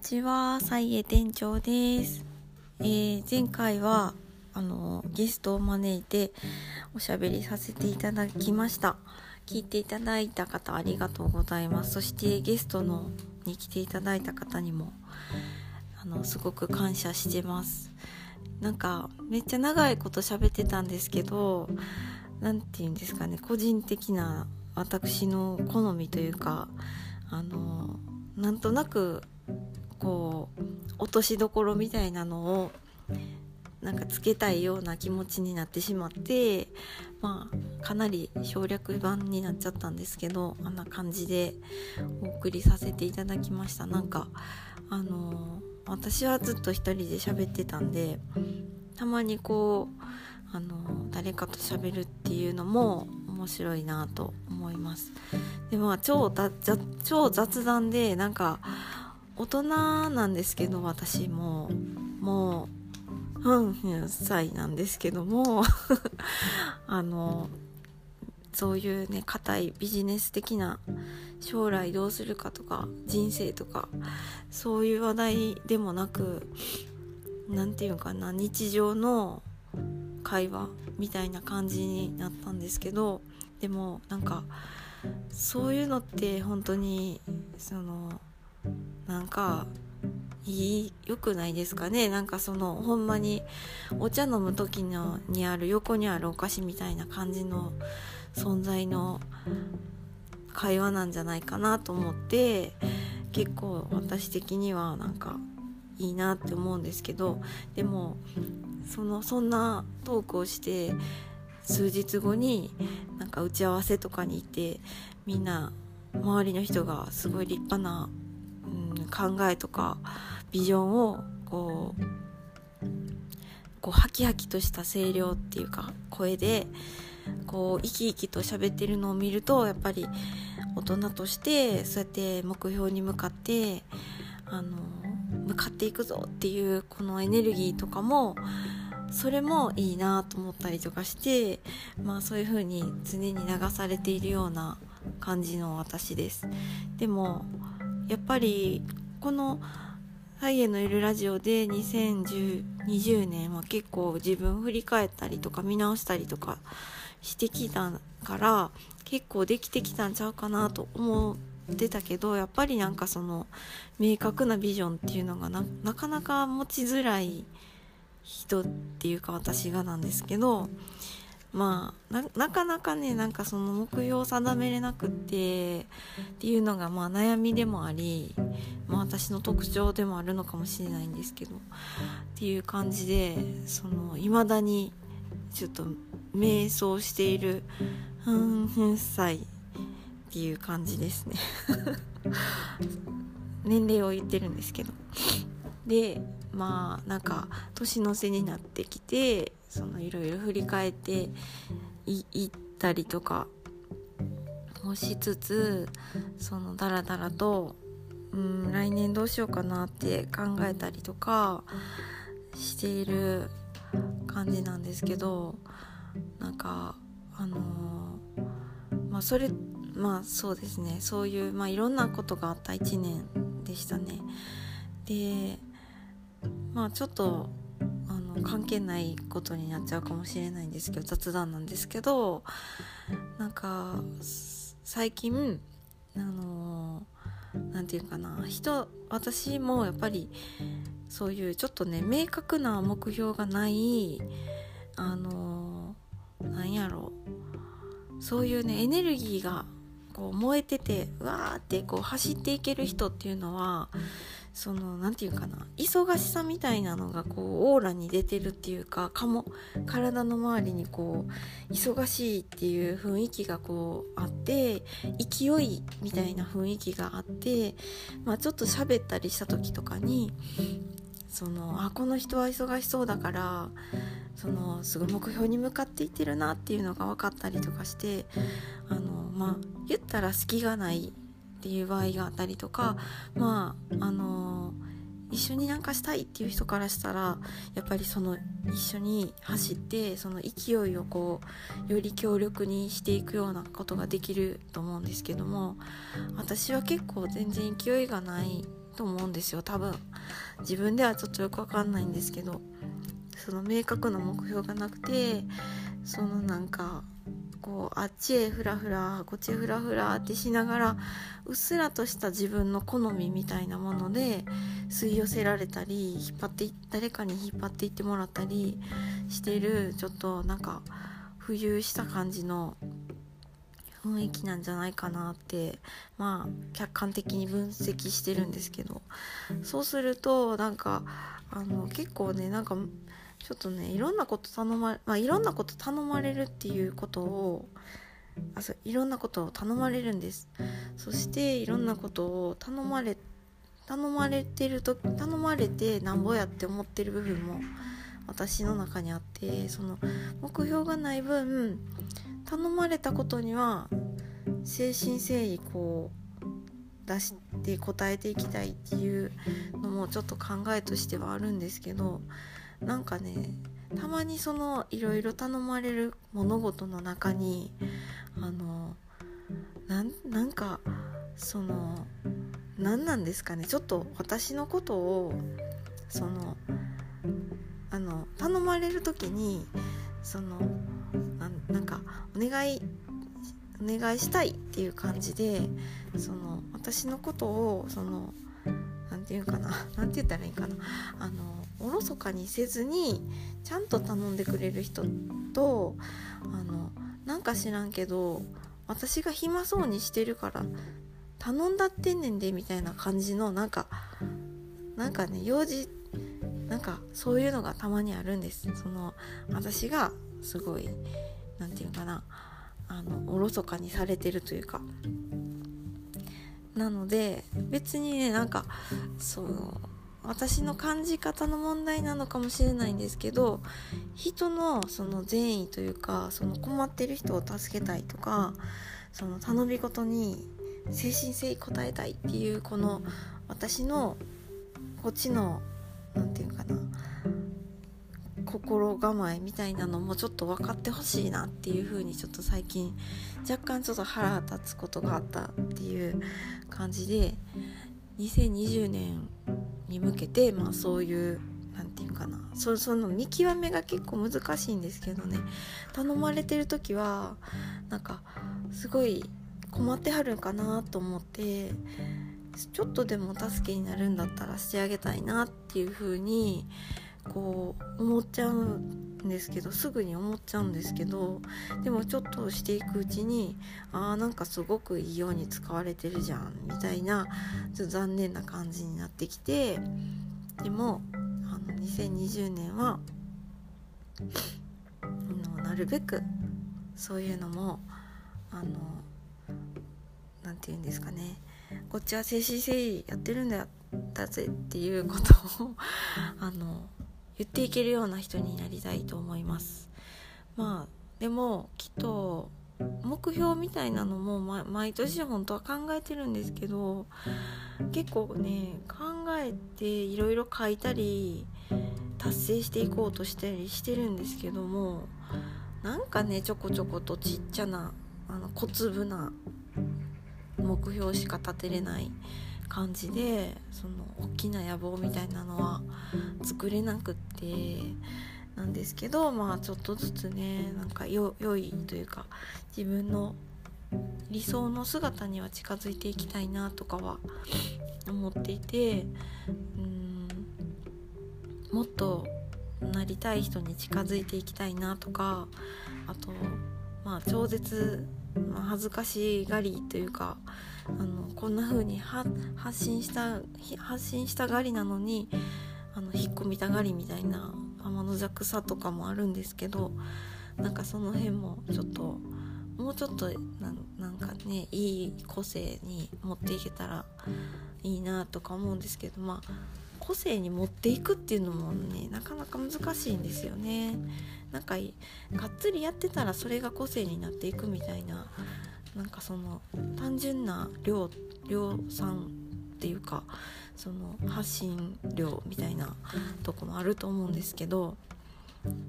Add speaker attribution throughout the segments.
Speaker 1: ちは、サイエ店長です。えー、前回はあのゲストを招いておしゃべりさせていただきました。聞いていただいた方ありがとうございます。そしてゲストのに来ていただいた方にもあのすごく感謝してます。なんかめっちゃ長いこと喋ってたんですけど、何て言うんですかね、個人的な私の好みというか、あのなんとなくこう落としどころみたいなのをなんかつけたいような気持ちになってしまってまあかなり省略版になっちゃったんですけどあんな感じでお送りさせていただきました。なんかあの私はずっと一人で喋ってたんでたまにこうあの誰かと喋るっていうのも面白いなと思います。でまあ超雑談でなんか大人なんですけど私も。もううん1歳なんですけども。あのそういうね硬いビジネス的な将来どうするかとか人生とかそういう話題でもなく何て言うかな日常の会話みたいな感じになったんですけどでもなんかそういうのって本当にそのなんかいい良くないですかね？なんかそのほんまにお茶飲む時のにある横にあるお菓子みたいな感じの存在の会話なんじゃないかなと思って結構私的にはなんかいいなって思うんですけどでもそのそんなトークをして数日後になんか打ち合わせとかに行ってみんな周りの人がすごい立派な考えとかビジョンをこうこうハキハキとした声量っていうか声でこう生き生きと喋ってるのを見るとやっぱり大人としてそうやって目標に向かってあの向かっていくぞっていうこのエネルギーとかもそれもいいなと思ったりとかしてまあそういう風に常に流されているような感じの私です。でもやっぱりこの「ハイエのいるラジオ」で2020年は結構自分振り返ったりとか見直したりとかしてきたから結構できてきたんちゃうかなと思ってたけどやっぱりなんかその明確なビジョンっていうのがなかなか持ちづらい人っていうか私がなんですけどまあなかなかねなんかその目標を定めれなくってっていうのがまあ悩みでもあり、まあ、私の特徴でもあるのかもしれないんですけどっていう感じでその未だにちょっと迷走しているふんふん歳っていう感じですね。年齢を言ってるんですけど。でまあなんか年の瀬になってきてそのいろいろ振り返っていったりとかもしつつそのダラダラとうん来年どうしようかなって考えたりとかしている感じなんですけどなんかあのー、まあそれまあそうですね。そういう、まあ、いろんなことがあった1年でしたね。でまあちょっと関係ないことになっちゃうかもしれないんですけど雑談なんですけどなんか最近あの何て言うかな人私もやっぱりそういうちょっとね明確な目標がないあのなんやろうそういうねエネルギーがこう燃えててわーってこう走っていける人っていうのはその何て言うかな忙しさみたいなのがこうオーラに出てるっていうかかも体の周りにこう忙しいっていう雰囲気がこうあって勢いみたいな雰囲気があって、まあ、ちょっと喋ったりした時とかにそのあこの人は忙しそうだからそのすごい目標に向かっていってるなっていうのが分かったりとかしてあのまあ言ったら隙がないっていう場合があったりとかまああの、一緒になんかしたいっていう人からしたらやっぱりその一緒に走ってその勢いをこうより強力にしていくようなことができると思うんですけども私は結構全然勢いがないと思うんですよ多分。自分ではちょっとよくわかんないんですけどその明確な目標がなくてそのなんかこうあっちへフラフラこっちへフラフラってしながらうっすらとした自分の好みみたいなもので吸い寄せられたり引っ張って誰かに引っ張っていってもらったりしてるちょっとなんか浮遊した感じの雰囲気なんじゃないかなってまあ客観的に分析してるんですけど。そうするとなんかあの結構ねなんかちょっとねいろんなこと頼まれ、まあ、いろんなこと頼まれるっていうことをあそういろんなことを頼まれるんです。そしていろんなことを頼まれ頼まれてると頼まれてなんぼやって思ってる部分も私の中にあってその目標がない分頼まれたことには誠心誠意こう出して答えていきたいっていうのもちょっと考えとしてはあるんですけどなんかねたまにそのいろいろ頼まれる物事の中にあのなんかその何なんですかねちょっと私のことをそのあの頼まれる時にそのなんかお願いお願いしたいっていう感じでその私のことをそのて言うかな。何て言ったらいいかな。あのおろそかにせずにちゃんと頼んでくれる人とあのなんか知らんけど私が暇そうにしてるから頼んだってんねんでみたいな感じのなんかなんかね用事なんかそういうのがたまにあるんです。その私がすごい何て言うかな。あのおろそかにされてるというかなので別にねなんかその私の感じ方の問題なのかもしれないんですけど人のその善意というかその困ってる人を助けたいとかその頼み事に誠心誠意応えたいっていうこの私のこっちの何て言うかな心構えみたいなのもちょっと分かってほしいなっていう風にちょっと最近若干ちょっと腹立つことがあったっていう感じで2020年に向けて、まあ、そういう何て言うかなそその見極めが結構難しいんですけどね頼まれてる時はなんかすごい困ってはるんかなと思ってちょっとでも助けになるんだったらしてあげたいなっていう風にこう思っちゃうんですけどすぐに思っちゃうんですけどでもちょっとしていくうちにあーなんかすごくいいように使われてるじゃんみたいなちょっと残念な感じになってきてでもあの2020年はのなるべくそういうのもあの何て言うんですかねこっちは誠心誠意やってるんだだぜっていうことをあの言っていけるような人になりたいと思います。まあでもきっと目標みたいなのも、毎年本当は考えてるんですけど結構ね考えていろいろ書いたり達成していこうとしたりしてるんですけどもなんかねちょこちょことちっちゃなあの小粒な目標しか立てれない感じでその大きな野望みたいなのはれなくってなんですけどまあちょっとずつねなんか良いというか自分の理想の姿には近づいていきたいなとかは思っていてうんもっとなりたい人に近づいていきたいなとかあとまあ超絶、恥ずかしがりというかあのこんな風に発信した発信したがりなのにあの引っ込みたがりみたいな天の弱さとかもあるんですけどなんかその辺もちょっともうちょっとなんかねいい個性に持っていけたらいいなとか思うんですけどまあ個性に持っていくっていうのもねなかなか難しいんですよね。なんかがっつりやってたらそれが個性になっていくみたいななんかその単純な量量産っていうかその発信量みたいなとこもあると思うんですけど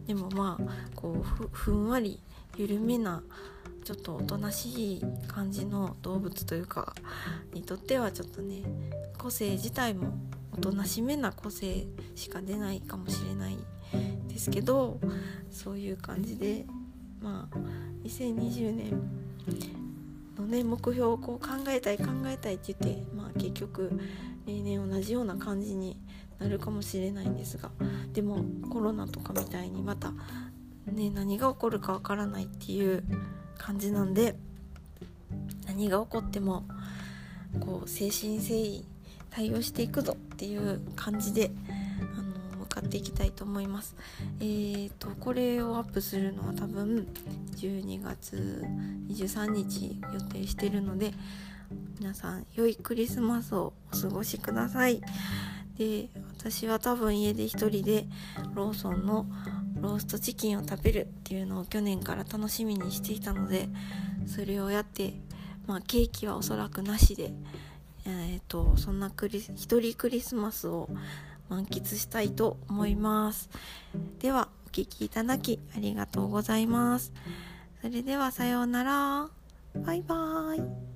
Speaker 1: でもまあこうふんわり緩めなちょっとおとなしい感じの動物というかにとってはちょっとね個性自体もおとなしめな個性しか出ないかもしれないですけどそういう感じでまあ2020年のね目標をこう考えたい考えたいって言って、まあ、結局例年同じような感じになるかもしれないんですがでもコロナとかみたいにまた、ね、何が起こるかわからないっていう感じなんで何が起こってもこう誠心誠意対応していくぞっていう感じでていきたいと思います。えーと、これをアップするのは多分12月23日予定してるので皆さん良いクリスマスをお過ごしください。で私は多分家で一人でローソンのローストチキンを食べるっていうのを去年から楽しみにしていたのでそれをやってまあケーキはおそらくなしでえーと、そんな一人クリスマスを満喫したいと思います。ではお聴きいただきありがとうございます。それではさようなら。バイバーイ。